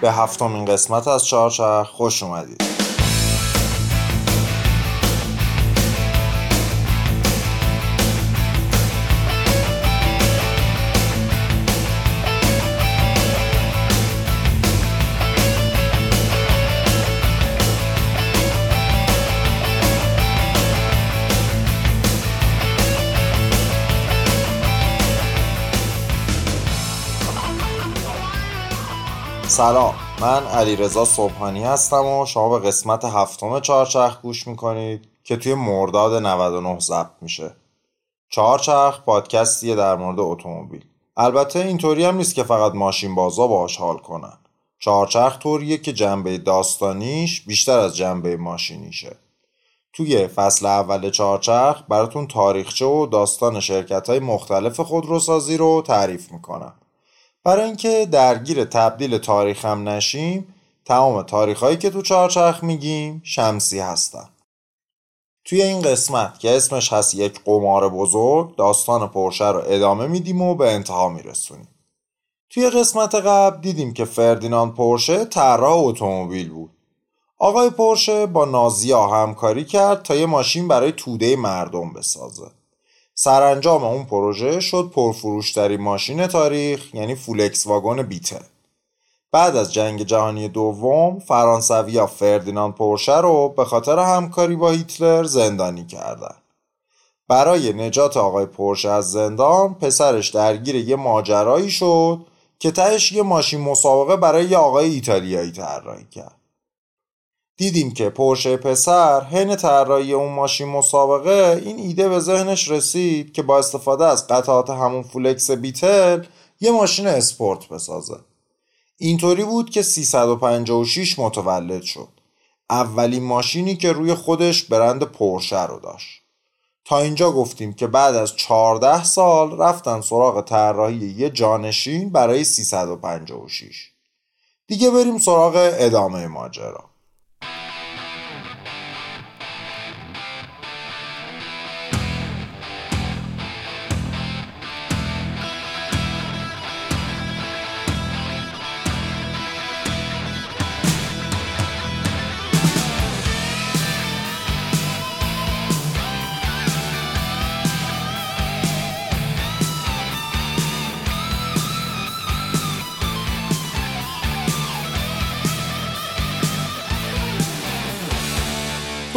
به هفتمین قسمت از چهارچرخ خوش اومدید. سلام. من علیرضا صبحانی هستم و شما به قسمت هفتم چهارچرخ گوش می‌کنید که توی مرداد 99 ضبط میشه. چهارچرخ پادکستیه در مورد اتومبیل. البته اینطوری هم نیست که فقط ماشین بازا باهاش حال کنن. چهارچرخ طوریه که جنبه داستانیش بیشتر از جنبه ماشینیشه. توی فصل اول چهارچرخ براتون تاریخچه و داستان شرکت های مختلف خودروسازی رو تعریف می‌کنم. برای اینکه درگیر تبدیل تاریخ هم نشیم تمام تاریخ هایی که تو چهارچرخ میگیم شمسی هستن. توی این قسمت که اسمش هست یک قمار بزرگ داستان پرشه رو ادامه میدیم و به انتها میرسونیم. توی قسمت قبل دیدیم که فردیناند پورشه طراح اتومبیل بود. آقای پورشه با نازیا همکاری کرد تا یه ماشین برای توده مردم بسازه. سرانجام اون پروژه شد پرفروشترین ماشین تاریخ یعنی فولکس واگن بیتل. بعد از جنگ جهانی دوم فرانسویا فردیناند پورشه رو به خاطر همکاری با هیتلر زندانی کردن. برای نجات آقای پورشه از زندان پسرش درگیر یه ماجرایی شد که تهش یه ماشین مسابقه برای یه آقای ایتالیایی طراحی کرد. دیدیم که پرشه پسر حین طراحی اون ماشین مسابقه این ایده به ذهنش رسید که با استفاده از قطعات همون فولکس بیتل یه ماشین اسپورت بسازه. اینطوری بود که 356 متولد شد. اولین ماشینی که روی خودش برند پرشه رو داشت. تا اینجا گفتیم که بعد از 14 سال رفتن سراغ طراحی یه جانشین برای 356 دیگه بریم سراغ ادامه ماجرا.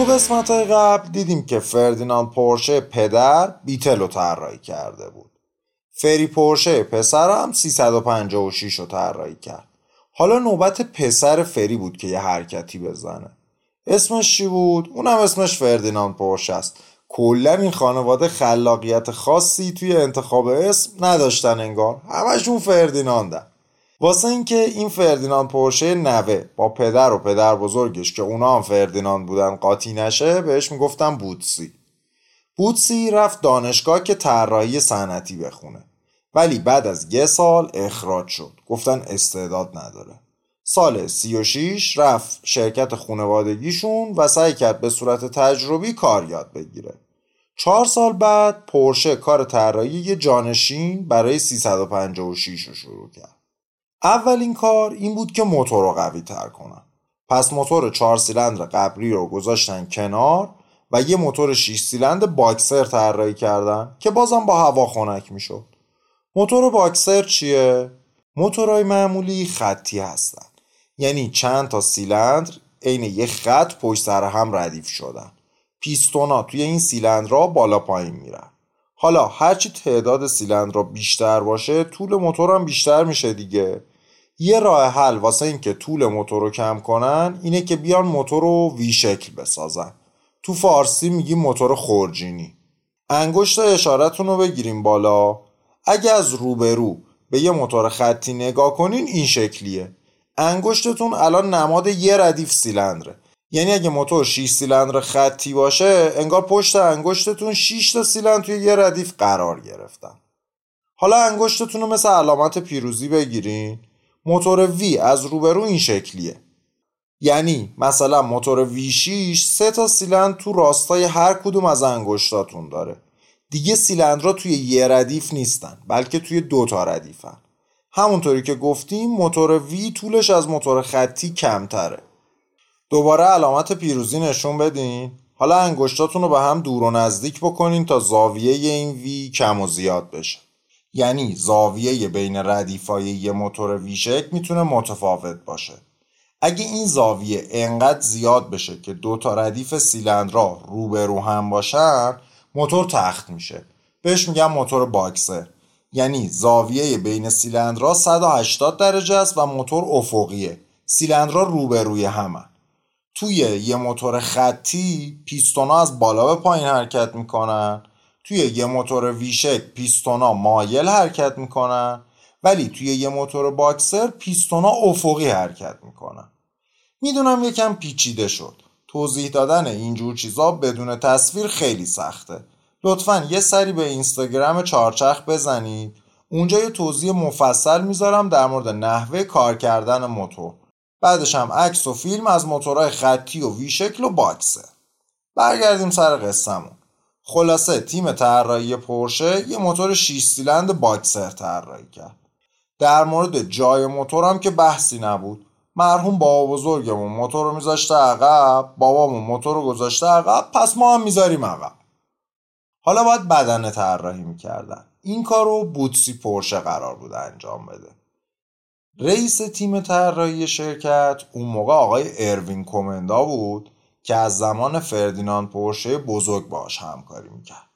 تو قسمت قبل دیدیم که فردیناند پورشه پدر بیتل رو طراحی کرده بود. فری پورشه پسر هم 356 رو طراحی کرد. حالا نوبت پسر فری بود که یه حرکتی بزنه. اسمش چی بود؟ اونم اسمش فردیناند پورشه است. کلا این خانواده خلاقیت خاصی توی انتخاب اسم نداشتن انگار. همشون فردیناندن. واسه اینکه این فردیناند پورشه نوه با پدر و پدر بزرگش که اونا هم فردیناند بودن قاطی نشه بهش می‌گفتن بوتسی. بوتسی رفت دانشگاه که طراحی صنعتی بخونه. ولی بعد از یه سال اخراج شد. گفتن استعداد نداره. سال 36 رفت شرکت خونوادگیشون و سعی کرد به صورت تجربی کار یاد بگیره. چهار سال بعد پورشه کار طراحی یه جانشین برای 356 رو شروع کرد. اولین کار این بود که موتور رو قوی تر کنن. پس موتور چهار سیلندر قبلی رو گذاشتن کنار و یه موتور 6 سیلندر باکسر طراحی کردن که بازم با هوا خنک می‌شد. موتور باکسر چیه؟ موتورهای معمولی خطی هستن. یعنی چند تا سیلندر عین یه خط پشت سر هم ردیف شدن. پیستونا توی این سیلندرها بالا پایین میرن. حالا هرچی تعداد سیلندرها بیشتر باشه طول موتور هم بیشتر میشه دیگه. یه راه حل واسه اینکه طول موتور رو کم کنن اینه که بیان موتور رو وی شکل بسازن. تو فارسی میگیم موتور خورجینی انگشت اشارتون رو بگیریم بالا. اگه از روبرو به یه موتور خطی نگاه کنین این شکلیه. انگشتتون الان نماد یه ردیف سیلندره. یعنی اگه موتور 6 سیلندر خطی باشه انگار پشت انگشتتون 6 تا سیلندر توی یه ردیف قرار گرفتن. حالا انگشتتون رو مثل علامت پیروزی بگیرین. موتور وی از روبرو این شکلیه. یعنی مثلا موتور V6 سه تا سیلندر تو راستای هر کدوم از انگشتاتون داره. دیگه سیلندرها توی یه ردیف نیستن بلکه توی دو تا ردیفن. همونطوری که گفتیم موتور وی طولش از موتور خطی کمتره. دوباره علامت پیروزی نشون بدین. حالا انگشتاتون رو به هم دور و نزدیک بکنین تا زاویه این وی کم و زیاد بشه. یعنی زاویه بین ردیفای یه موتور ویشک می‌تونه متفاوت باشه. اگه این زاویه انقدر زیاد بشه که دو تا ردیف سیلندرا روبرو هم باشن موتور تخت میشه. بهش میگم موتور باکسر یعنی زاویه بین سیلندرا 180 درجه است و موتور افقیه. سیلندرا روبروی همه. توی یه موتور خطی پیستونا از بالا به پایین حرکت می‌کنن. توی یه موتور ویشک پیستونا مایل حرکت می‌کنن ولی توی یه موتور باکسر پیستونا افقی حرکت می‌کنن. می‌دونم یکم پیچیده شد. توضیح دادن اینجور چیزا بدون تصویر خیلی سخته. لطفا یه سری به اینستاگرام چارچخ بزنید. اونجا یه توضیح مفصل می‌ذارم در مورد نحوه کار کردن موتور. بعدش هم عکس و فیلم از موتورهای خطی و وی شکل و باکسه. برگردیم سر قصهمون. خلاصه تیم طراحی پرشه یه موتور 6 سیلند باکسر طراحی کرد. در مورد جای موتورم که بحثی نبود. مرحوم بابا بزرگمون موتور رو میذاشته عقب بابامون موتور رو گذاشته عقب پس ما هم می‌ذاریم عقب. حالا باید بدنه طراحی می‌کردن. این کار رو بوتسی پرشه قرار بود انجام بده. رئیس تیم طراحی شرکت اون موقع آقای اروین کومندا بود. که از زمان فردیناند پورشه بزرگ باش همکاری می‌کرد.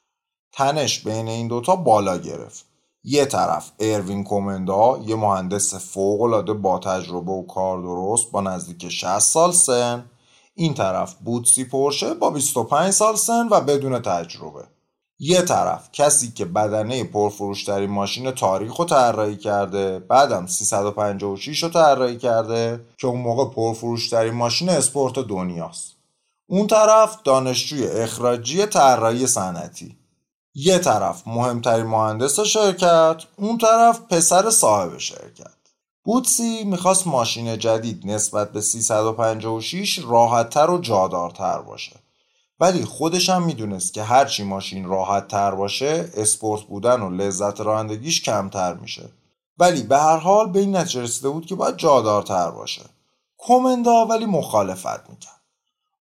تنش بین این دوتا بالا گرفت. یه طرف اروین کومندا یه مهندس فوقالعاده با تجربه و کار درست با نزدیک 60 سال سن. این طرف بوتسی پورشه با 25 سال سن و بدون تجربه. یه طرف کسی که بدنه پرفروشترین ماشین تاریخ رو طراحی کرده بعدم 356 رو طراحی کرده که اون موقع پرفروشترین ماشین اسپورت دنیاست. اون طرف دانشجوی اخراجی طراحی صنعتی. یه طرف مهمترین مهندس شرکت اون طرف پسر صاحب شرکت. بوتسی می‌خواست ماشین جدید نسبت به 356 راحتتر و جادارتر باشه. ولی خودش هم می‌دونست که هرچی ماشین راحت تر باشه اسپورت بودن و لذت رانندگیش کمتر میشه. ولی به هر حال به این نتیجه رسیده بود که باید جادارتر باشه. کومندا ولی مخالفت می‌کرد.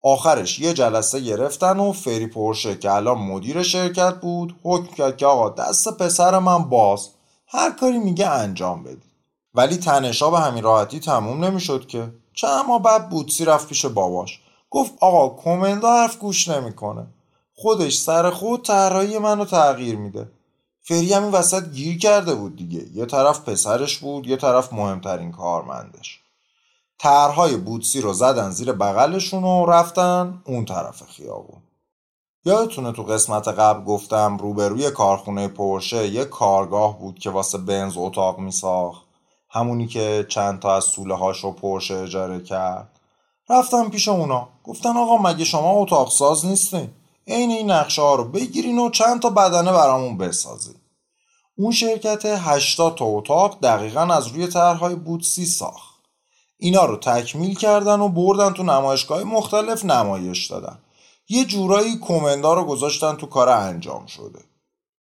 آخرش یه جلسه گرفتن و فری پورشه که الان مدیر شرکت بود حکم کرد که آقا دست پسر من باز. هر کاری میگه انجام بدی ولی تنشا به همین راحتی تموم نمی‌شد که. چند ماه بعد بوتسی رفت پیش باباش. گفت آقا کومندا حرف گوش نمی‌کنه. خودش سر خود طراحی منو تغییر میده. فری همین وسط گیر کرده بود دیگه. یه طرف پسرش بود یه طرف مهمترین کارمندش. طرحهای بوتسی رو زدن زیر بغلشون و رفتن اون طرف خیابون. یادتونه تو قسمت قبل گفتم روبروی کارخونه پرشه یه کارگاه بود که واسه بنز اتاق میساخت. همونی که چند تا از سوله هاش رو پرشه اجاره کرد. رفتم پیش اونا. گفتن آقا مگه شما اتاق ساز نیستین؟ عین این نقشه ها رو بگیرین و چند تا بدنه برامون بسازین. اون شرکت 80 تا اتاق دقیقا از روی طرحهای بوتسی ساخت. اینا رو تکمیل کردن و بردن تو نمایشگاه مختلف نمایش دادن. یه جورایی کومندا رو گذاشتن تو کار انجام شده.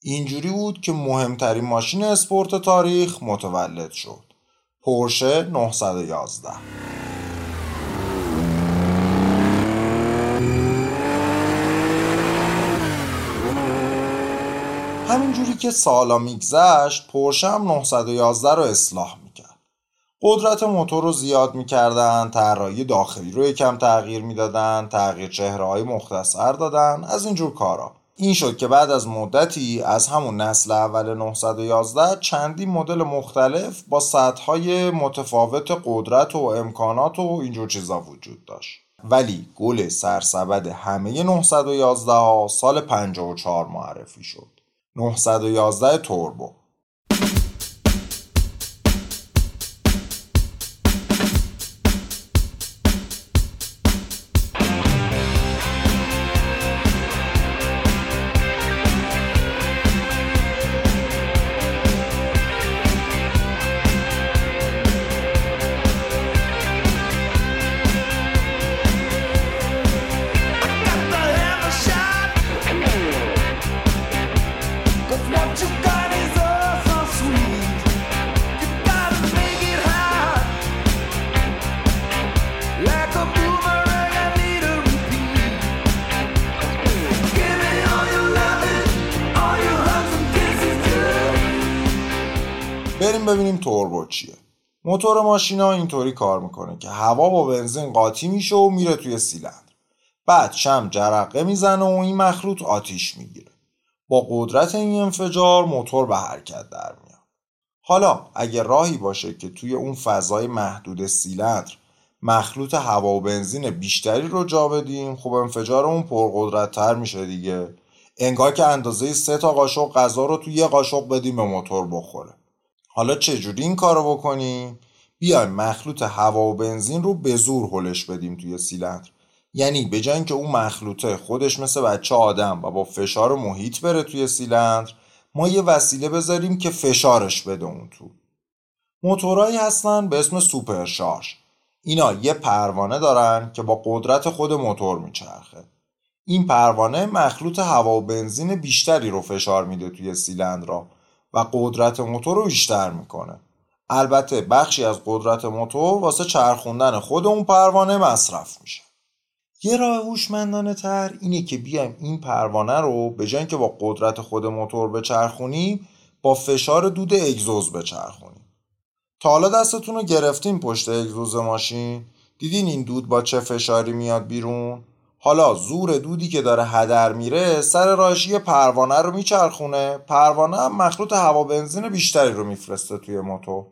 اینجوری بود که مهمترین ماشین اسپورت تاریخ متولد شد. پورشه 911 همینجوری که سالا میگذشت پورشه هم 911 رو اصلاح قدرت موتور رو زیاد می‌کردن طراحی داخلی رو یکم تغییر می‌دادن تغییر چهره های مختصر دادن از اینجور کارا. این شد که بعد از مدتی از همون نسل اول 911 چندی مدل مختلف با سطحهای متفاوت قدرت و امکانات و اینجور چیزا وجود داشت. ولی گل سرسبد همه 911 ها سال 54 معرفی شد. 911 توربو. ماشینا اینطوری کار می‌کنه که هوا با بنزین قاطی میشه و میره توی سیلندر. بعد شم جرقه می‌زنه و این مخلوط آتیش می‌گیره. با قدرت این انفجار موتور به حرکت در میاد. حالا اگه راهی باشه که توی اون فضای محدود سیلندر مخلوط هوا و بنزین بیشتری رو جا بدیم خب انفجار اون پرقدرت تر میشه دیگه. انگار که اندازه سه تا قاشق غذا رو توی یه قاشق بدیم به موتور بخوره. حالا چجوری این کارو بکنیم؟ بیایم مخلوط هوا و بنزین رو به زور هلش بدیم توی سیلندر. یعنی به جای که اون مخلوطه خودش مثل بچه آدم و با فشار محیط بره توی سیلندر ما یه وسیله بذاریم که فشارش بده اون تو. موتورایی هستن به اسم سوپرشارژ اینا یه پروانه دارن که با قدرت خود موتور میچرخه. این پروانه مخلوط هوا و بنزین بیشتری رو فشار میده توی سیلندرا و قدرت موتور رو بیشتر می‌کنه. البته بخشی از قدرت موتور واسه چرخوندن خود اون پروانه مصرف میشه. یه راه هوشمندانه تر اینه که بیایم این پروانه رو به جای که با قدرت خود موتور بچرخونیم با فشار دود اگزوز بچرخونیم. تا حالا دستتون رو گرفتین پشت اگزوز ماشین. دیدین این دود با چه فشاری میاد بیرون؟ حالا زور دودی که داره هدر میره سر راهش یه پروانه رو میچرخونه. پروانه هم مخلوط هوا بنزین بیشتری رو میفرسته توی موتور.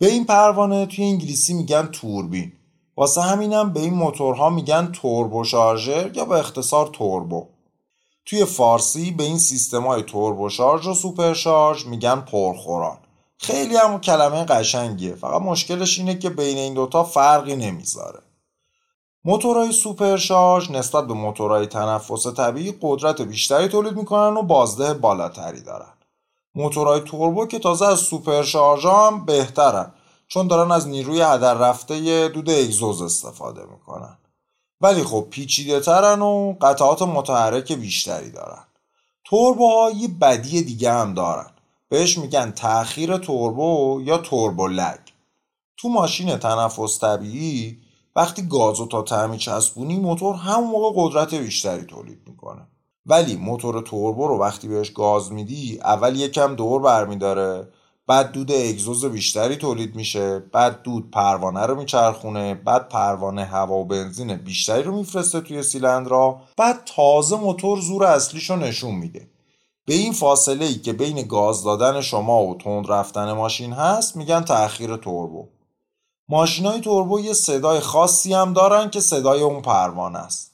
به این پروانه توی انگلیسی میگن توربین. واسه همینم به این موتورها میگن توربو شارژر یا به اختصار توربو. توی فارسی به این سیستم های توربو شارژ و سوپر شارژ میگن پرخوران. خیلی هم کلمه قشنگیه. فقط مشکلش اینه که بین این دوتا فرقی نمی‌ذاره. موتورهای سوپر شارژ نسبت به موتورهای تنفس طبیعی قدرت بیشتری تولید می‌کنن و بازده بالاتری دارن. موتورهای توربو که تازه از سوپر بهترن چون دارن از نیروی هدر رفته دود اگزوز استفاده می‌کنن. ولی خب پیچیده ترن و قطعات متحرک بیشتری دارن. توربوها یه بدی دیگه هم دارن. بهش میگن تأخیر توربو یا توربو لگ. تو ماشین تنفس طبیعی وقتی گازو تا تعمی چسبونی موتور همون موقع قدرت بیشتری تولید می‌کنه. ولی موتور توربو رو وقتی بهش گاز میدی اول یکم دور برمیداره بعد دود اگزوز بیشتری تولید میشه بعد دود پروانه رو میچرخونه بعد پروانه هوا و بنزین بیشتری رو میفرسته توی سیلندرا بعد تازه موتور زور اصلیش رو نشون میده. به این فاصله ای که بین گاز دادن شما و تند رفتن ماشین هست میگن تأخیر توربو. ماشین های توربو یه صدای خاصی هم دارن که صدای اون پروانه است.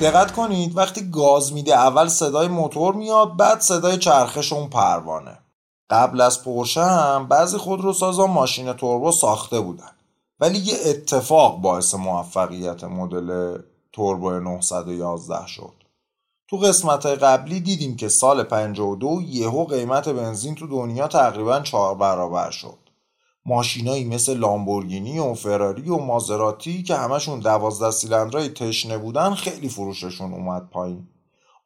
دقت کنید وقتی گاز میده اول صدای موتور میاد بعد صدای چرخش اون پروانه. قبل از پرشه هم بعضی خودروسازان ماشین توربو ساخته بودن. ولی یه اتفاق باعث موفقیت مدل توربو 911 شد. تو قسمت قبلی دیدیم که سال 52 یهو قیمت بنزین تو دنیا تقریبا چهار برابر شد. ماشینایی مثل لامبورگینی و فراری و مازراتی که همشون دوازده سیلندرهای تشنه بودن خیلی فروششون اومد پایین.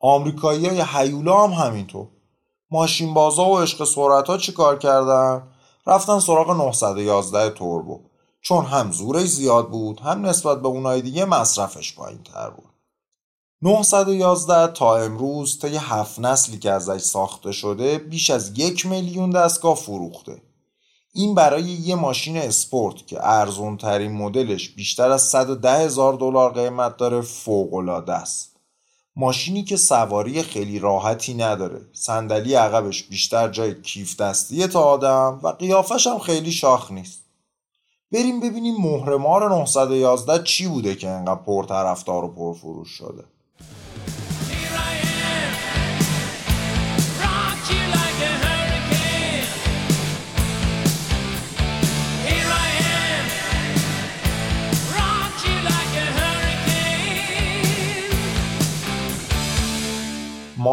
آمریکایی های حیولا هم همینطور. ماشین بازا و عشق سرعت ها چی کار کردن؟ رفتن سراغ 911 توربو. چون هم زورش زیاد بود هم نسبت به اونای دیگه مصرفش پایین تر بود 911 تا امروز طی هفت نسلی که ازش ساخته شده بیش از یک میلیون دستگاه فروخته. این برای یه ماشین اسپورت که ارزون ترین مدلش بیشتر از 110 هزار دلار قیمت داره فوق است. ماشینی که سواری خیلی راحتی نداره. صندلی عقبش بیشتر جای کیف دستیه تا آدم و قیافش هم خیلی شاخ نیست. بریم ببینیم مهرمار 911 چی بوده که انقدر پرطرفدار و پرفروش شده.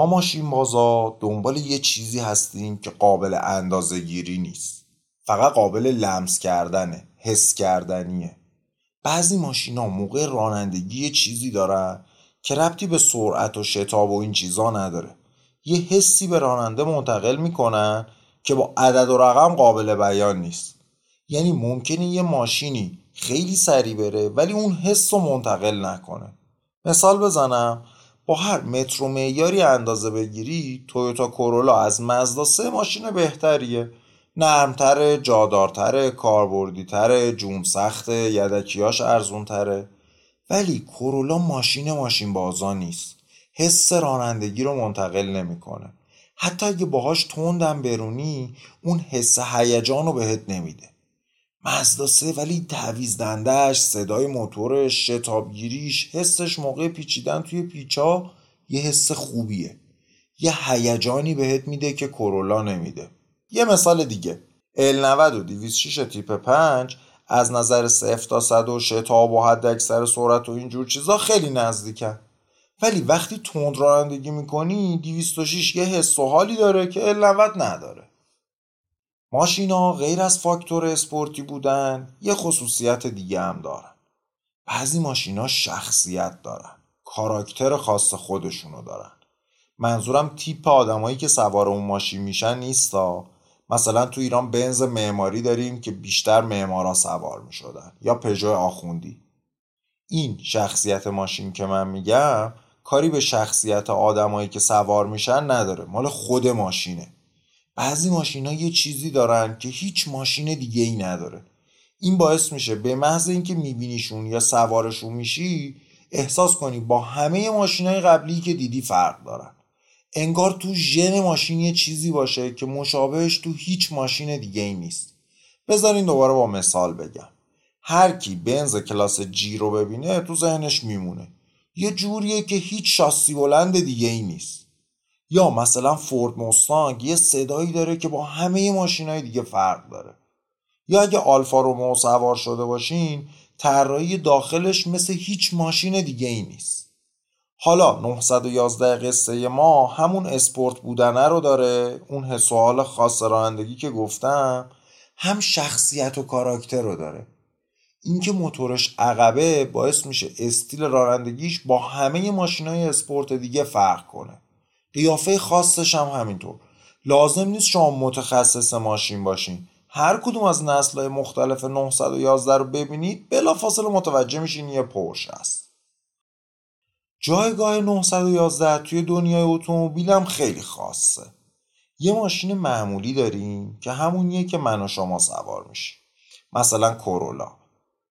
ما ماشین بازا دنبال یه چیزی هستیم که قابل اندازه گیری نیست. فقط قابل لمس کردنه حس کردنیه. بعضی ماشین ها موقع رانندگی یه چیزی دارن که ربطی به سرعت و شتاب و این چیزا نداره. یه حسی به راننده منتقل می‌کنن که با عدد و رقم قابل بیان نیست. یعنی ممکنه یه ماشینی خیلی سریع بره ولی اون حس رو منتقل نکنه. مثال بزنم با هر مترو معیاری اندازه بگیری تویوتا کورولا از مزدا سه ماشین بهتریه. نرمتره جادارتره کاربردیتره جون سخته یدکیاش ارزونتره. ولی کورولا ماشین ماشین بازا نیست. حس رانندگی رو منتقل نمی‌کنه. حتی اگه باهاش تندم برونی اون حس هیجان رو بهت نمیده. مزدا سه ولی تعویز دندش صدای موتورش شتابگیریش حسش موقع پیچیدن توی پیچا یه حس خوبیه. یه هیجانی بهت میده که کرولا نمیده. یه مثال دیگه. L90 و 206 تیپ 5 از نظر 0 تا 100 و شتاب و حد اکثر سرعت و اینجور چیزا خیلی نزدیکن. ولی وقتی تند رانندگی می‌کنی 206 یه حس و حالی داره که L90 نداره. ماشینا غیر از فاکتور اسپورتی بودن یه خصوصیت دیگه هم دارن. بعضی ماشینا شخصیت دارن کاراکتر خاص خودشونو دارن. منظورم تیپ آدمایی که سوار اون ماشین میشن نیستا. مثلا تو ایران بنز معماری داریم که بیشتر معمارا سوار می‌شدن یا پژو آخوندی. این شخصیت ماشین که من میگم کاری به شخصیت آدمایی که سوار میشن نداره. مال خود ماشینه. بعضی ماشین ها یه چیزی دارن که هیچ ماشین دیگه ای نداره. این باعث میشه به محض اینکه میبینیشون یا سوارشون میشی احساس کنی با همه ماشین های قبلی که دیدی فرق دارن. انگار تو ژن ماشین یه چیزی باشه که مشابهش تو هیچ ماشین دیگه ای نیست. بذارین دوباره با مثال بگم. هر کی بنز کلاس جی رو ببینه تو ذهنش میمونه. یه جوریه که هیچ شاسی بلند دیگه ای نیست. یا مثلا فورد موستانگ یه صدایی داره که با همه ماشین های دیگه فرق داره. یا اگه آلفا رومو سوار شده باشین طراحی داخلش مثل هیچ ماشین دیگه ای نیست. حالا 911 قصه ما همون اسپورت بودنه رو داره. اون حس حال خاص رانندگی که گفتم هم شخصیت و کاراکتر رو داره. اینکه موتورش عقبه باعث میشه استیل رانندگیش با همه ماشین های اسپورت دیگه فرق کنه. قیافه خاصش هم همینطور. لازم نیست شما متخصص ماشین باشین. هر کدوم از نسل مختلف 911 رو ببینید بلافاصله متوجه میشین یه پرش است جایگاه 911 توی دنیای اتومبیل هم خیلی خاصه. یه ماشین معمولی داریم که همونیه که من و شما سوار میشیم. مثلا کورولا.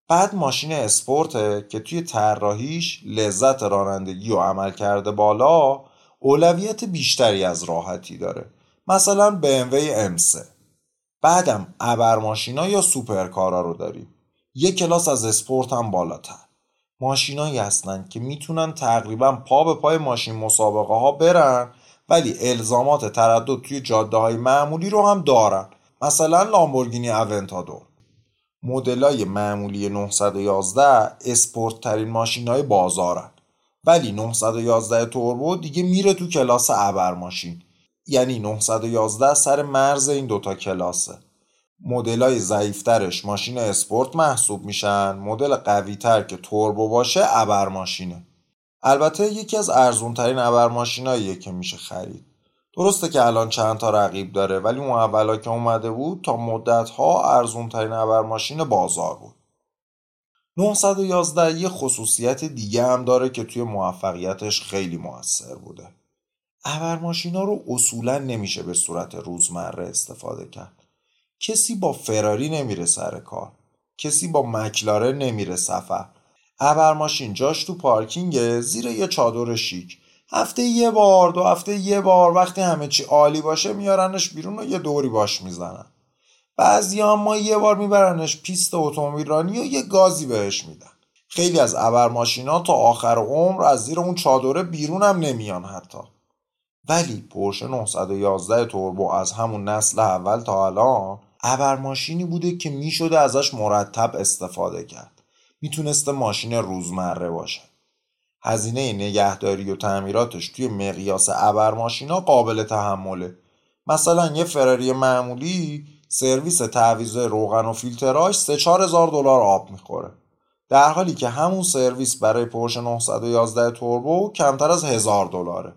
بعد ماشین اسپورته که توی طراحیش لذت رانندگی و عمل کرده بالا اولویت بیشتری از راحتی داره. مثلا BMW M3 بعدم ابرماشینا یا سوپرکارا رو داریم. یه کلاس از اسپورت هم بالاتر. ماشینایی هستن که می‌تونن تقریبا پا به پای ماشین مسابقه ها برن ولی الزامات تردد توی جاده های معمولی رو هم دارن. مثلا لامبورگینی اونتادور مدلای معمولی 911 اسپورت ترین ماشین های بازارن. ولی 911 توربو دیگه میره تو کلاس ابر ماشین یعنی 911 سر مرز این دوتا کلاسه. مدلای ضعیفترش ماشین اسپورت محسوب میشن مدل قویتر که توربو باشه ابر ماشینه البته یکی از ارزون ترین ابر ماشیناییه که میشه خرید. درسته که الان چند تا رقیب داره ولی اون اولا که اومده بود تا مدت ها ارزون ترین ابر ماشین بازار بود. 911 یه خصوصیت دیگه هم داره که توی موفقیتش خیلی موثر بوده. ابر ماشینا رو اصولا نمیشه به صورت روزمره استفاده کرد. کسی با فراری نمیره سر کار. کسی با مکلاره نمیره سفر. ابر ماشین جاش تو پارکینگ زیر یه چادر شیک. هفته یه بار دو هفته یه بار وقتی همه چی عالی باشه میارنش بیرون و یه دوری باش می‌زنن. بعضی هم ما یه بار میبرنش پیست اتومبیل رانی و یه گازی بهش میدن. خیلی از ابر ماشینا تا آخر عمر از زیر اون چادره بیرون هم نمیان حتی. ولی پورشه 911 توربو از همون نسل اول تا الان ابر ماشینی بوده که می‌شده ازش مرتب استفاده کرد. می‌تونسته ماشین روزمره باشه. هزینه نگهداری و تعمیراتش توی مقیاس ابر ماشینا قابل تحمله. مثلا یه فراری معمولی سرویس تعویض روغن و فیلتراش 3 هزار دلار آب می‌خوره. در حالی که همون سرویس برای پورش 911 توربو کمتر از هزار دلاره.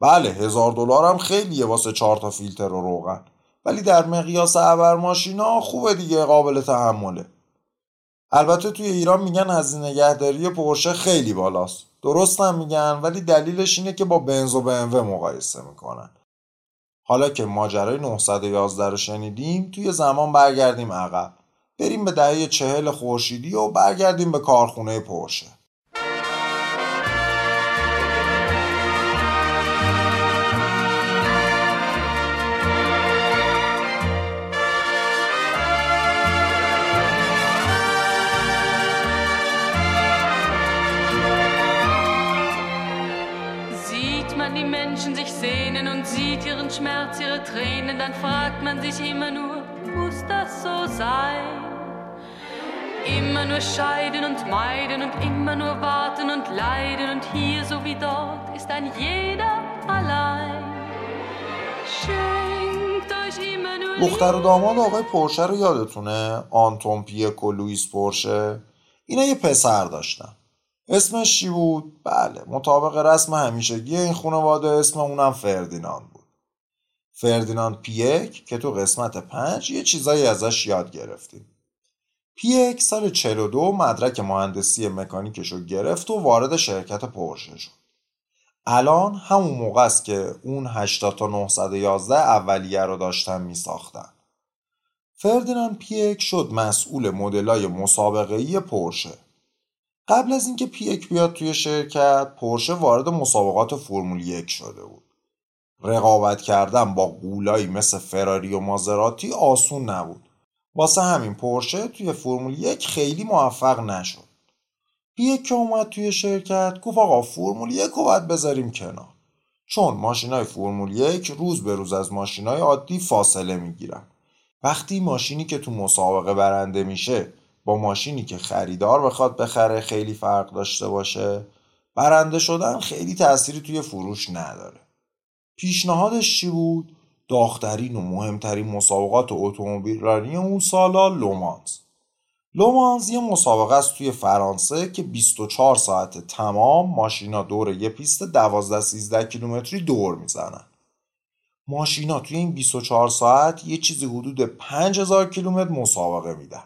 بله هزار دلار هم خیلیه واسه 4 تا فیلتر و روغن. ولی در مقیاس ابر ماشینا خوبه دیگه قابل تحمله. البته توی ایران میگن هزینه نگهداری پرشه خیلی بالاست. درست هم میگن ولی دلیلش اینه که با بنز و BMW مقایسه می‌کنن. حالا که ماجرای 911 رو شنیدیم توی زمان برگردیم عقب. بریم به دهه چهل خورشیدی و برگردیم به کارخونه پرشه Schmerz, ihre Tränen, dann fragt man sich immer nur, muss das so sein? Immer nur scheiden und meiden und immer nur warten und leiden und hier so wie dort ist ein jeder allein. دختر و داماد آقای پرشه رو یادتونه؟ آنتون پیک و لوئیس پرشه اینا یه پسر داشتن اسمش چی بود؟ بله مطابق رسم همیشگی این خانواده اسم اونم فردیناند بود فردیناند پیک که تو قسمت پنج یه چیزایی ازش یاد گرفتیم پیک سال 42 مدرک مهندسی مکانیکش رو گرفت و وارد شرکت پرشه شد الان همون موقع است که اون 80 تا 911 اولیه رو داشتن می ساختن. فردیناند پیک شد مسئول مدلای مسابقه‌ای پرشه. قبل از اینکه پیک بیاد توی شرکت، پرشه وارد مسابقات فرمول یک شده بود. رقابت کردن با قولایی مثل فراری و مازراتی آسون نبود. واسه همین پرشه توی فرمول یک خیلی موفق نشد. پیک که اومد توی شرکت گفت آقا فرمول یک رو باید بذاریم کنار. چون ماشین های فرمول یک روز به روز از ماشین های عادی فاصله می‌گیرن. وقتی ماشینی که تو مسابقه برنده میشه با ماشینی که خریدار بخواد بخره خیلی فرق داشته باشه برنده شدن خیلی تأثیری توی فروش نداره. پیشنهادش چی بود؟ داغ‌ترین و مهمترین مسابقات اتومبیل رانی اون سالا لومانز. لومانز یه مسابقه است توی فرانسه که 24 ساعت تمام ماشینا دور یه پیست 12 13 کیلومتری دور می‌زنن. ماشینا توی این 24 ساعت یه چیزی حدود 5000 کیلومتر مسابقه میدن.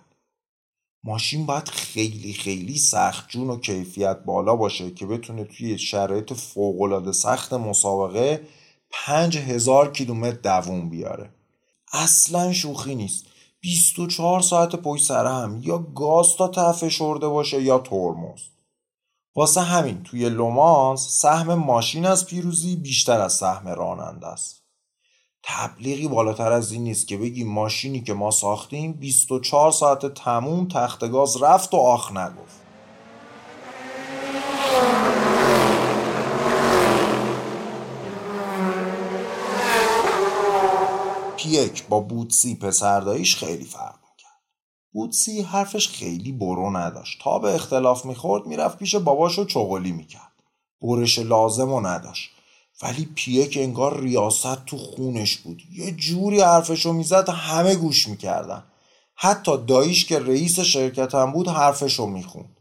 ماشین باید خیلی خیلی سخت جون و کیفیت بالا باشه که بتونه توی شرایط فوقالعاده سخت مسابقه پنج هزار کیلومتر دووم بیاره. اصلا شوخی نیست. 24 ساعت پشت سر هم. یا گاز تا ته فشرده باشه یا ترمز. واسه همین توی لومانس سهم ماشین از پیروزی بیشتر از سهم راننده است. تبلیغی بالاتر از این نیست که بگی ماشینی که ما ساختیم 24 ساعت تموم تخت گاز رفت و آخ نگفت. پیک با بوتسی پسرداییش خیلی فرق می‌کرد. بوتسی حرفش خیلی برو نداشت. تا به اختلاف می‌خورد می‌رفت پیش باباش و چغلی می‌کرد. برش لازم و نداشت. ولی پیک انگار ریاست تو خونش بود. یه جوری حرفشو می‌زد همه گوش می‌کردن. حتی داییش که رئیس شرکتم بود حرفشو می‌خوند.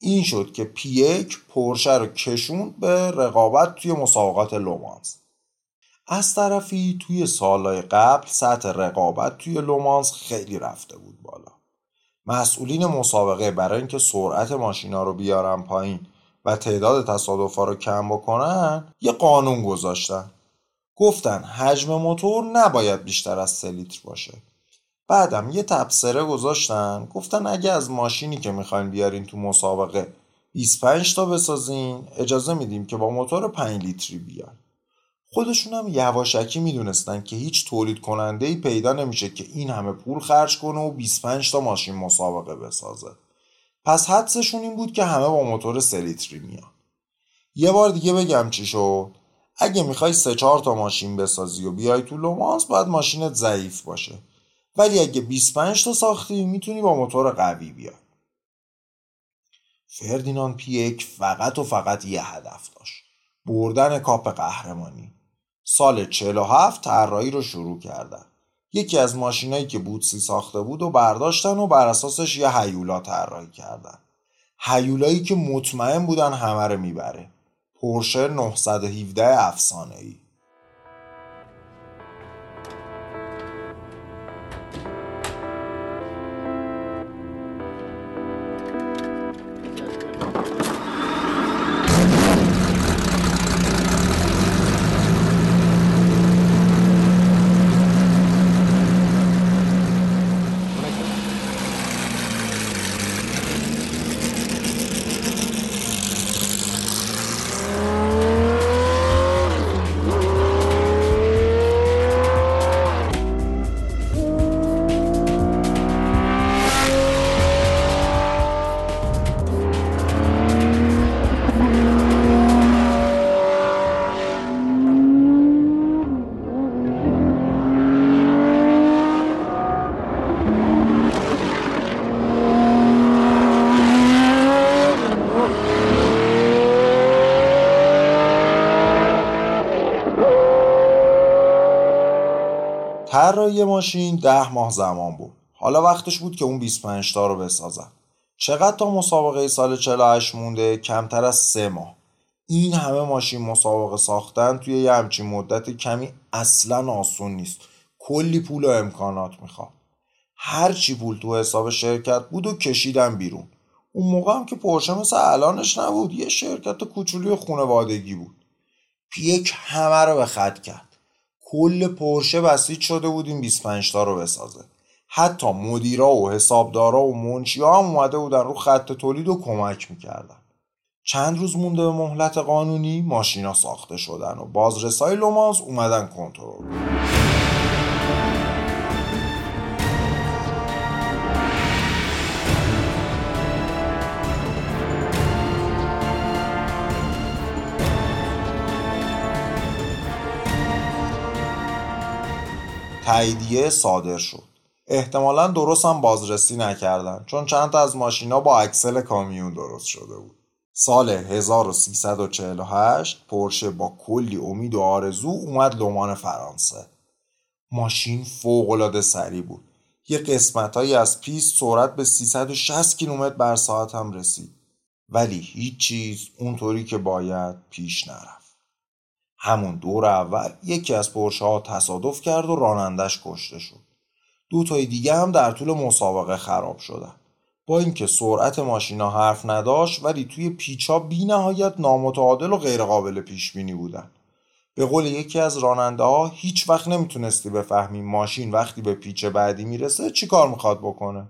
این شد که پیک پرشه رو کشوند به رقابت توی مسابقات لومانس. از طرفی توی سالهای قبل سطح رقابت توی لومانس خیلی رفته بود بالا. مسئولین مسابقه برای اینکه سرعت ماشینا رو بیارن پایین و تعداد تصادفا رو کم بکنن یه قانون گذاشتن. گفتن حجم موتور نباید بیشتر از سه لیتر باشه. بعدم یه تبصره گذاشتن گفتن اگه از ماشینی که می‌خواین بیارین تو مسابقه 25 تا بسازین اجازه میدیم که با موتور 5 لیتری بیان. خودشون هم یواشکی می‌دونستن که هیچ تولید کننده ای پیدا نمیشه که این همه پول خرج کنه و 25 تا ماشین مسابقه بسازه. پس حدسشون این بود که همه با موتور سه لیتری میان. یه بار دیگه بگم چی شد. اگه می‌خوای سه چهار تا ماشین بسازی و بیای تو لومانس باید ماشینت ضعیف باشه. ولی اگه 25 تا ساختی می‌تونی با موتور قوی بیای. فردیناند پیک فقط و فقط یه هدف داشت. بردن کاپ قهرمانی. سال 47 طراحی رو شروع کردن. یکی از ماشینایی که بوتسی ساخته بود و برداشتن و بر اساسش یه هیولا طراحی کردن. هیولایی که مطمئن بودن همه رو می‌بره. پورشه 917 افسانه ای طراحی ماشین ده ماه زمان بود. حالا وقتش بود که اون 25 تا رو بسازن. چقدر تا مسابقه سال 48 مونده؟ کمتر از سه ماه. این همه ماشین مسابقه ساختن توی یه همچین مدت کمی اصلا آسون نیست. کلی پول و امکانات می‌خواد. هر چی پول تو حساب شرکت بود و کشیدن بیرون. اون موقع هم که پرشه مثل الانش نبود یه شرکت کوچولی خونوادگی بود. پیک همه رو به خط کرد. کل پرشه بسیج شده بود این 25 تا رو بسازه. حتی مدیرا و حسابدارا و منشیا هم اومده بودن رو خط تولید و کمک می‌کردن. چند روز مونده به مهلت قانونی ماشینا ساخته شدن و بازرسای لومانس اومدن کنترل. تاییدیه صادر شد. احتمالا درست هم بازرسی نکردن چون چند تا از ماشینا با اکسل کامیون درست شده بود. سال 1348 پرشه با کلی امید و آرزو اومد لومان فرانسه. ماشین فوقالعاده سریع بود. یه قسمتهایی از پیست سرعت به 360 کیلومتر بر ساعت هم رسید. ولی هیچ چیز اونطوری که باید پیش نرفت. همون دور اول یکی از پرشه ها تصادف کرد و رانندش کشته شد. دو تای دیگه هم در طول مسابقه خراب شدن. با اینکه سرعت ماشینا حرف نداشت ولی توی پیچا بی نهایت نامتعادل و غیرقابل پیش بینی بودن. به قول یکی از راننده ها هیچ وقت نمی‌تونستی بفهمی ماشین وقتی به پیچ بعدی می‌رسه چی کار می‌خواد بکنه.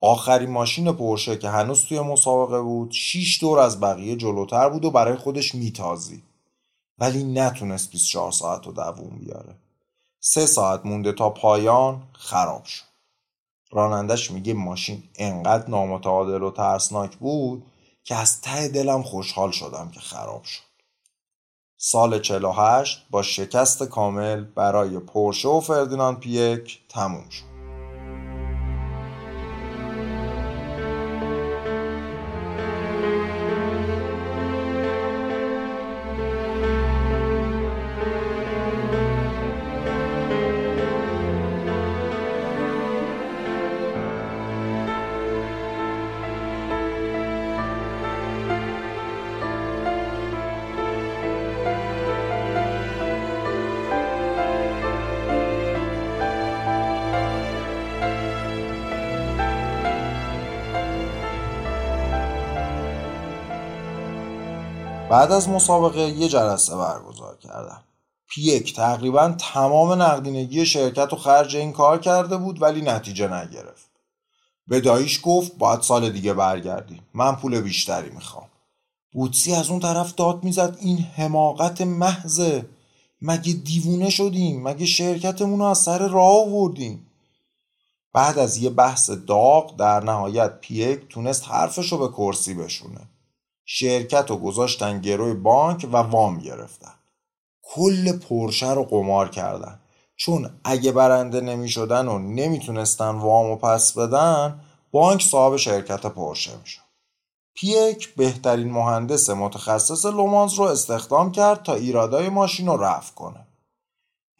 آخرین ماشین پرشه که هنوز توی مسابقه بود 6 دور از بقیه جلوتر بود و برای خودش میتازی ولی نتونست 24 ساعت رو دووم بیاره. سه ساعت مونده تا پایان خراب شد. رانندش میگه ماشین انقدر نامتعادل و ترسناک بود که از ته دلم خوشحال شدم که خراب شد. سال 48 با شکست کامل برای پورشه و فردیناند پیک تموم شد. بعد از مسابقه یه جلسه برگزار کردم. پیک تقریبا تمام نقدینگی شرکت و خرج این کار کرده بود ولی نتیجه نگرفت. به داییش گفت باید سال دیگه برگردیم. من پول بیشتری می‌خوام. بوتسی از اون طرف داد می‌زد این حماقت محضه. مگه دیوونه شدیم؟ مگه شرکتمون رو از سر راه آوردیم؟ بعد از یه بحث داغ در نهایت پیک تونست حرفش رو به کرسی بشونه. شرکت رو گذاشتن گروی بانک و وام گرفتن. کل پرشه رو قمار کردن. چون اگه برنده نمی شدن و نمی‌تونستن وام و پس بدن بانک صاحب شرکت پرشه میشن پیک بهترین مهندس متخصص لومانز رو استخدام کرد تا ایرادای ماشین رو رفع کنه.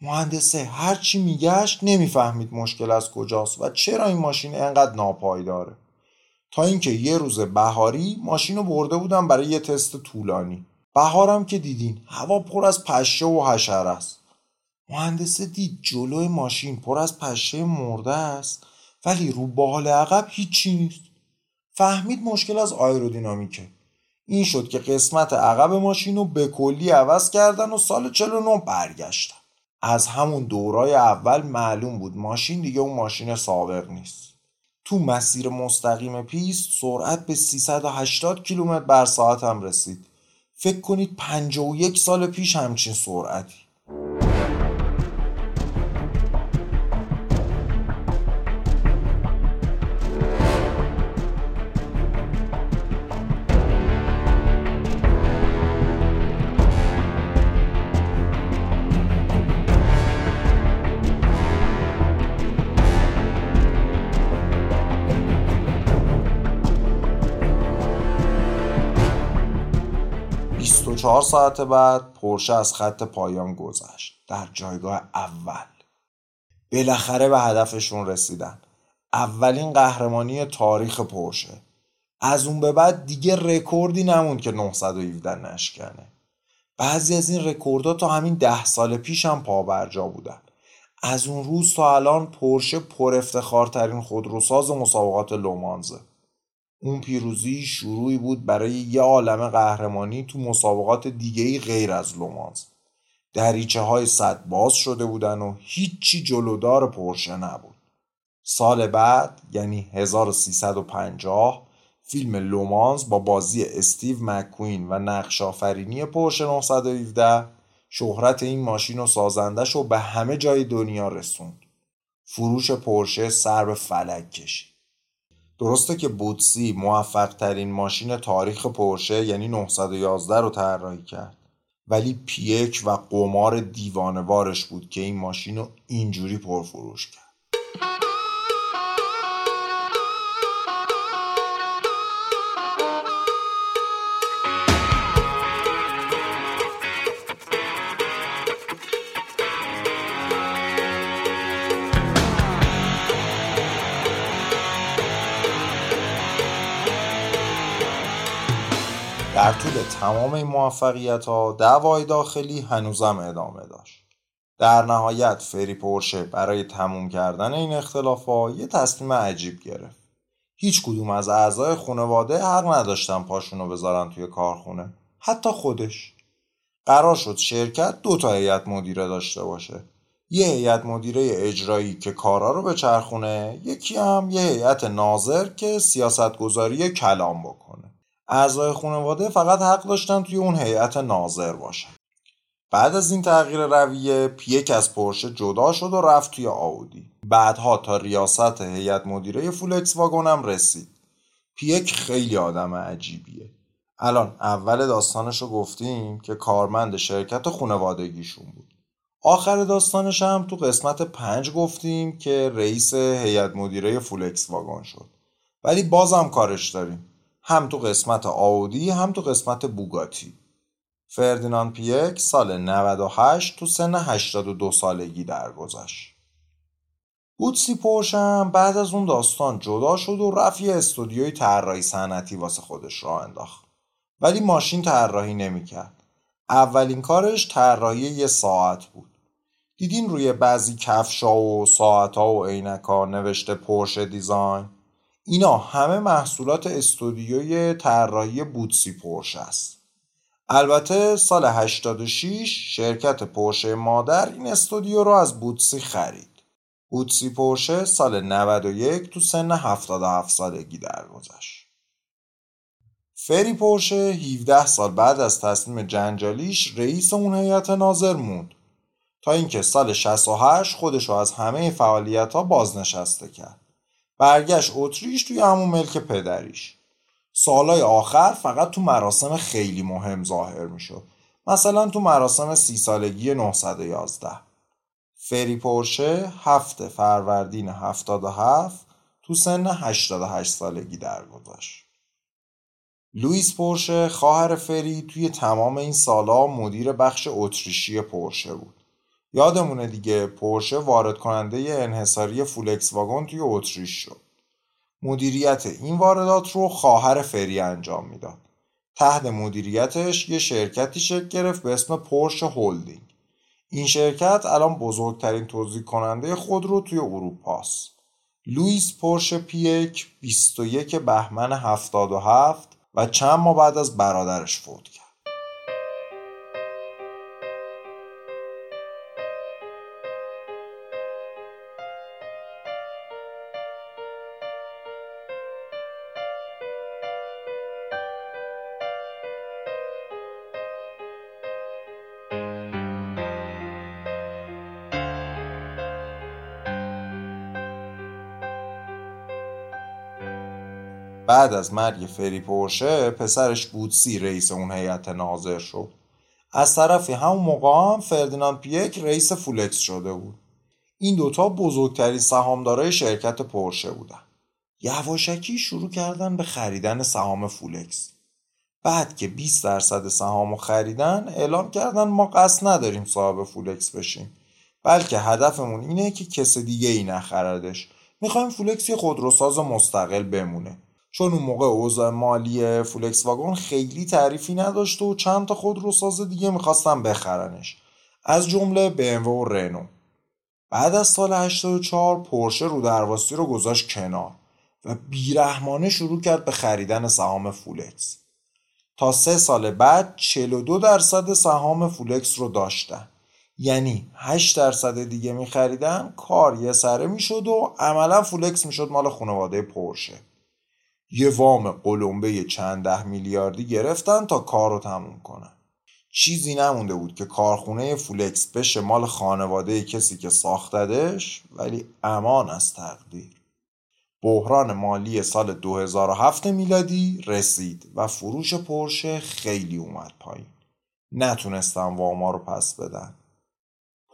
مهندسه هرچی میگشت نمی‌فهمید مشکل از کجاست و چرا این ماشین انقدر ناپایداره. تا اینکه یه روز بهاری ماشین رو برده بودم برای یه تست طولانی. بهارم که دیدین هوا پر از پشه و حشره است. مهندسه دید جلوی ماشین پر از پشه مرده است ولی رو بال عقب هیچی نیست. فهمید مشکل از آیرودینامیکه. این شد که قسمت عقب ماشین رو به کلی عوض کردن و سال 49 برگشتن. از همون دورای اول معلوم بود ماشین دیگه اون ماشین سابق نیست. تو مسیر مستقیم پیست سرعت به 380 کیلومتر بر ساعت هم رسید. فکر کنید 51 سال پیش همچین سرعتی. ساعت بعد پرشه از خط پایان گذشت در جایگاه اول. بالاخره به هدفشون رسیدن. اولین قهرمانی تاریخ پرشه. از اون به بعد دیگه رکوردی نموند که 917 نشکنه. بعضی از این رکوردها تا همین ده سال پیش هم پابرجا بودن. از اون روز تا الان پرشه پر افتخارترین خودروساز مسابقات لومانزه. اون پیروزی شروعی بود برای یه عالم قهرمانی تو مسابقات دیگه غیر از لومانز دریچه های صد باز شده بودن و هیچی جلودار پرشه نبود. سال بعد یعنی 1350 فیلم لومانز با بازی استیو مکوین و نقش آفرینی پرشه 917 شهرت این ماشین و سازندش رو به همه جای دنیا رسوند. فروش پرشه سر به فلک کشید. درسته که بوتسی موفق ترین ماشین تاریخ پرشه یعنی 911 رو طراحی کرد. ولی پیک و قمار دیوانوارش بود که این ماشین رو اینجوری پرفروش کرد. در طول تمام این موفقیت ها دعوای داخلی هنوزم ادامه داشت. در نهایت فری پورشه برای تموم کردن این اختلاف ها یه تصمیم عجیب گرفت. هیچ کدوم از اعضای خانواده حق نداشتن پاشونو بذارن توی کارخونه حتی خودش. قرار شد شرکت دو تا هیئت مدیره داشته باشه. یه هیئت مدیره اجرایی که کارا رو به چرخونه یکی هم یه هیئت ناظر که سیاست گذاری کلام بکنه. اعضای خانواده فقط حق داشتن توی اون هیئت ناظر باشن. بعد از این تغییر رویه پیک از پرشه جدا شد و رفت توی آودی. بعدها تا ریاست هیئت مدیره فولکس واگن هم رسید. پیک خیلی آدم عجیبیه. الان اول داستانش رو گفتیم که کارمند شرکت خانوادگیشون بود. آخر داستانش هم تو قسمت پنج گفتیم که رئیس هیئت مدیره فولکس واگن شد. ولی بازم کارش داریم. هم تو قسمت آودی هم تو قسمت بوگاتی. فردیناند پیک سال 98 تو سن 82 سالگی درگذشت. بوتسی پورشم بعد از اون داستان جدا شد و رفت استودیوی طراحی صنعتی واسه خودش راه انداخت. ولی ماشین طراحی نمی‌کرد. اولین کارش طراحی یه ساعت بود. دیدین روی بعضی کفشا و ساعتها و عینکا نوشته پورشه دیزاین؟ اینا همه محصولات استودیوی طراحی بوتسی پورشه است. البته سال 86 شرکت پورشه مادر این استودیو رو از بوتسی خرید. بوتسی پورشه سال 91 تو سن 77 سالگی درگذشت. فری پورشه 17 سال بعد از تصمیم جنجالیش رئیس اون هیئت ناظر موند. تا اینکه سال 68 خودش رو از همه فعالیت ها بازنشسته کرد. برگشت اتریش توی همون ملک پدریش. سالای آخر فقط تو مراسم خیلی مهم ظاهر می‌شد. مثلا تو مراسم سی سالگی 911 فری پورشه هفته فروردین 77 تو سن 88 سالگی درگذشت. لوئیس پورشه خواهر فری توی تمام این سالا مدیر بخش اتریشی پورشه بود. یادمونه دیگه پورشه وارد کننده انحصاری فولکس واگن توی اتریش شد. مدیریت این واردات رو خواهر فری انجام می‌داد. تحت مدیریتش یه شرکتی شکل گرفت به اسم پورش هولدینگ. این شرکت الان بزرگترین توزیع کننده خودرو توی اروپاست لوئیس پورش پیک 21 بهمن 77 و چند ماه بعد از برادرش فوت کرد. بعد از مرگ فری پورشه پسرش بوتسی رئیس اون هیئت ناظر شد. از طرفی همون موقع هم فردیناند پیک رئیس فولکس شده بود. این دوتا بزرگترین سهامدارای شرکت پورشه بودن. یواشکی شروع کردن به خریدن سهام فولکس. بعد که 20 درصد سهام خریدن اعلام کردن ما قصد نداریم صاحب فولکس بشیم. بلکه هدفمون اینه که کس دیگه ای نخردش می‌خوایم فولکس یه خودروساز مستقل بمونه. چون اون موقع اوضاع مالی فولکس واگن خیلی تعریفی نداشت و چند تا خودروساز دیگه می‌خواستن بخرنش. از جمله BMW و رنو. بعد از سال 84 پورشه رودرواسی رو گذاشت کنار و بیرحمانه شروع کرد به خریدن سهام فولکس. تا سه سال بعد 42 درصد سهام فولکس رو داشتن. یعنی 8 درصد دیگه میخریدن کار یه سره می‌شد و عملا فولکس می‌شد مال خانواده پورشه. یه وام قلمبه چند ده میلیاردی گرفتن تا کار رو تموم کنن. چیزی نمونده بود که کارخونه فولکس بشه مال خانواده کسی که ساختدش ولی امان از تقدیر. بحران مالی سال 2007 میلادی رسید و فروش پرشه خیلی اومد پایین. نتونستن واما رو پس بدن.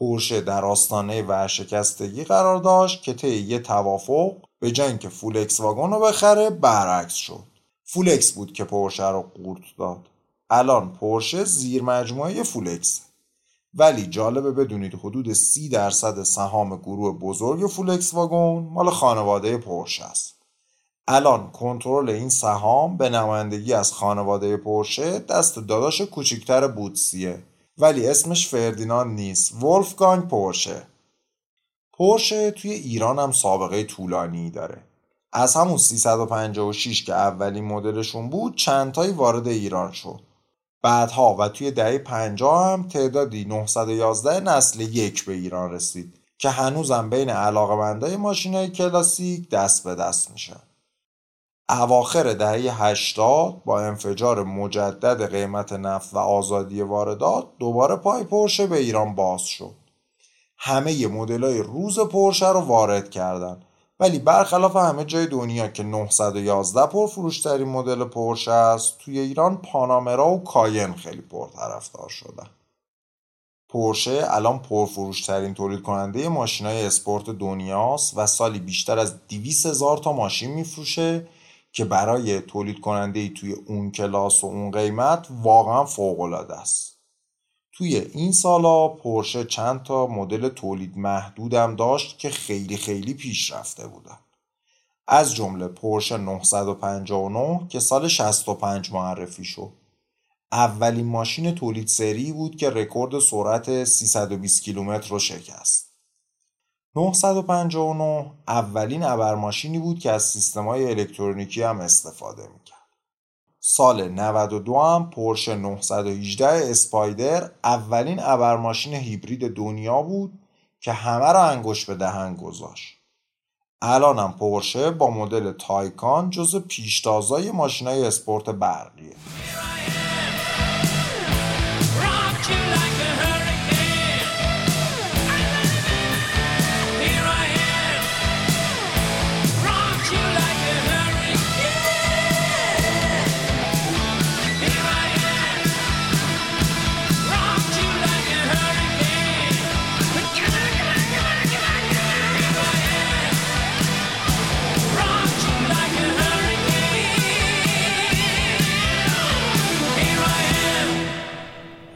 پورشه در آستانه ورشکستگی قرار داشت که طی یه توافق به جای اینکه فولکس واگن رو بخره برعکس شد. فولکس بود که پورشه رو قورت داد. الان پورشه زیر مجموعه فولکس. ولی جالبه بدونید حدود سی درصد سهام گروه بزرگ فولکس واگن مال خانواده پورشه است. الان کنترل این سهام به نمایندگی از خانواده پورشه دست داداش کوچیکتر بوتسیه ولی اسمش فردیناند نیست. ولفگانگ پورشه. پورشه توی ایران هم سابقه طولانی داره. از همون 356 که اولین مدلشون بود چندتایی وارد ایران شد. بعدها و توی دهه 50 هم تعدادی 911 نسل یک به ایران رسید که هنوزم بین علاقمندای ماشینای کلاسیک دست به دست میشه. اواخر دهه 80 با انفجار مجدد قیمت نفت و آزادی واردات دوباره پای پرشه به ایران باز شد. همه مدلای روز پرشه رو وارد کردن ولی برخلاف همه جای دنیا که 911 پرفروشترین مدل پرشه است توی ایران پانامرا و کاین خیلی پرطرفدار شدن پورشه الان پرفروشترین تولید کننده ماشین های اسپورت دنیاست و سالی بیشتر از 200 هزار تا ماشین میفروشه که برای تولید کننده توی اون کلاس و اون قیمت واقعا فوق العاده است. توی این سالا پورشه چند تا مدل تولید محدودم داشت که خیلی خیلی پیشرفته بودن. از جمله پورشه 959 که سال 65 معرفی شد. اولین ماشین تولید سری بود که رکورد سرعت 320 کیلومتر رو شکست. 959 اولین ابرماشینی بود که از سیستمای الکترونیکی هم استفاده می‌کرد. سال 92 هم پورشه 918 اسپایدر اولین ابرماشین هیبرید دنیا بود که همه را انگشت به دهن گذاشت. الان هم پورشه با مدل تایکان جز پیشتازای ماشینای اسپورت برقیه.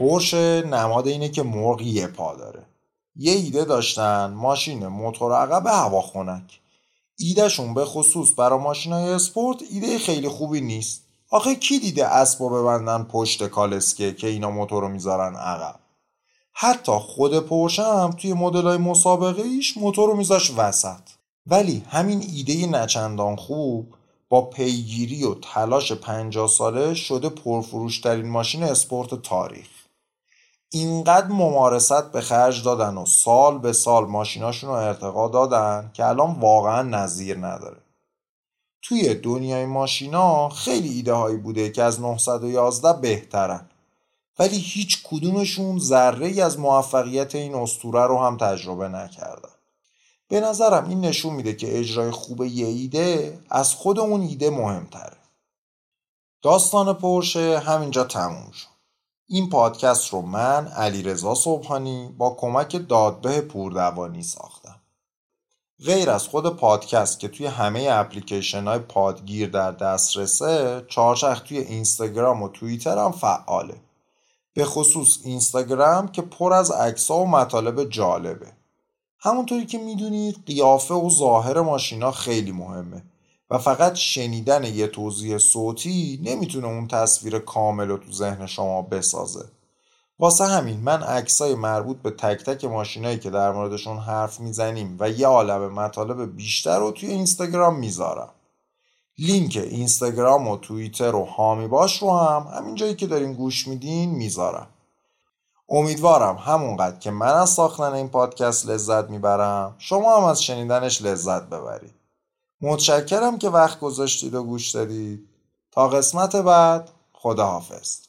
پرشه نماد اینه که مرغ یه پا داره. یه ایده داشتن ماشین موتور عقب هواخنک ایدهشون به خصوص برای ماشین های اسپورت ایده خیلی خوبی نیست. آخه کی دیده اسب رو ببندن پشت کالسکه که اینا موتور رو می‌ذارن عقب؟ حتی خود پرشه هم توی مدل های مسابقه ایش موتور رو میذاش وسط. ولی همین ایده نچندان خوب با پیگیری و تلاش 50 ساله شده پرفروشترین ماشین اسپورت تاریخ. اینقدر ممارست به خرج دادن و سال به سال ماشیناشون رو ارتقا دادن که الان واقعا نظیر نداره. توی دنیای ماشینا خیلی ایده هایی بوده که از 911 بهترن. ولی هیچ کدومشون ذره ای از موفقیت این استوره رو هم تجربه نکردن. به نظرم این نشون میده که اجرای خوب یه ایده از خود اون ایده مهمتره. داستان پرشه همینجا تموم شد. این پادکست رو من علیرضا صبحانی با کمک دادگاه پوردوانی ساختم. غیر از خود پادکست که توی همه اپلیکیشن های پادگیر در دسترسه چهارچرخ توی اینستاگرام و توییتر هم فعاله. به خصوص اینستاگرام که پر از عکس و مطالب جالبه. همونطوری که می‌دونید قیافه و ظاهر ماشینا خیلی مهمه. و فقط شنیدن یه توضیح صوتی نمی‌تونه اون تصویر کامل رو تو ذهن شما بسازه. واسه همین من عکسای مربوط به تک تک ماشینایی که در موردشون حرف می‌زنیم و یه عالم مطالب بیشتر رو توی اینستاگرام می‌ذارم. لینک اینستاگرام و توییتر و هامی باش رو هم همین جایی که دارین گوش میدین می‌ذارم. امیدوارم همونقدر که من از ساختن این پادکست لذت می‌برم شما هم از شنیدنش لذت ببرید. متشکرم که وقت گذاشتید و گوش دادید. تا قسمت بعد خداحافظ.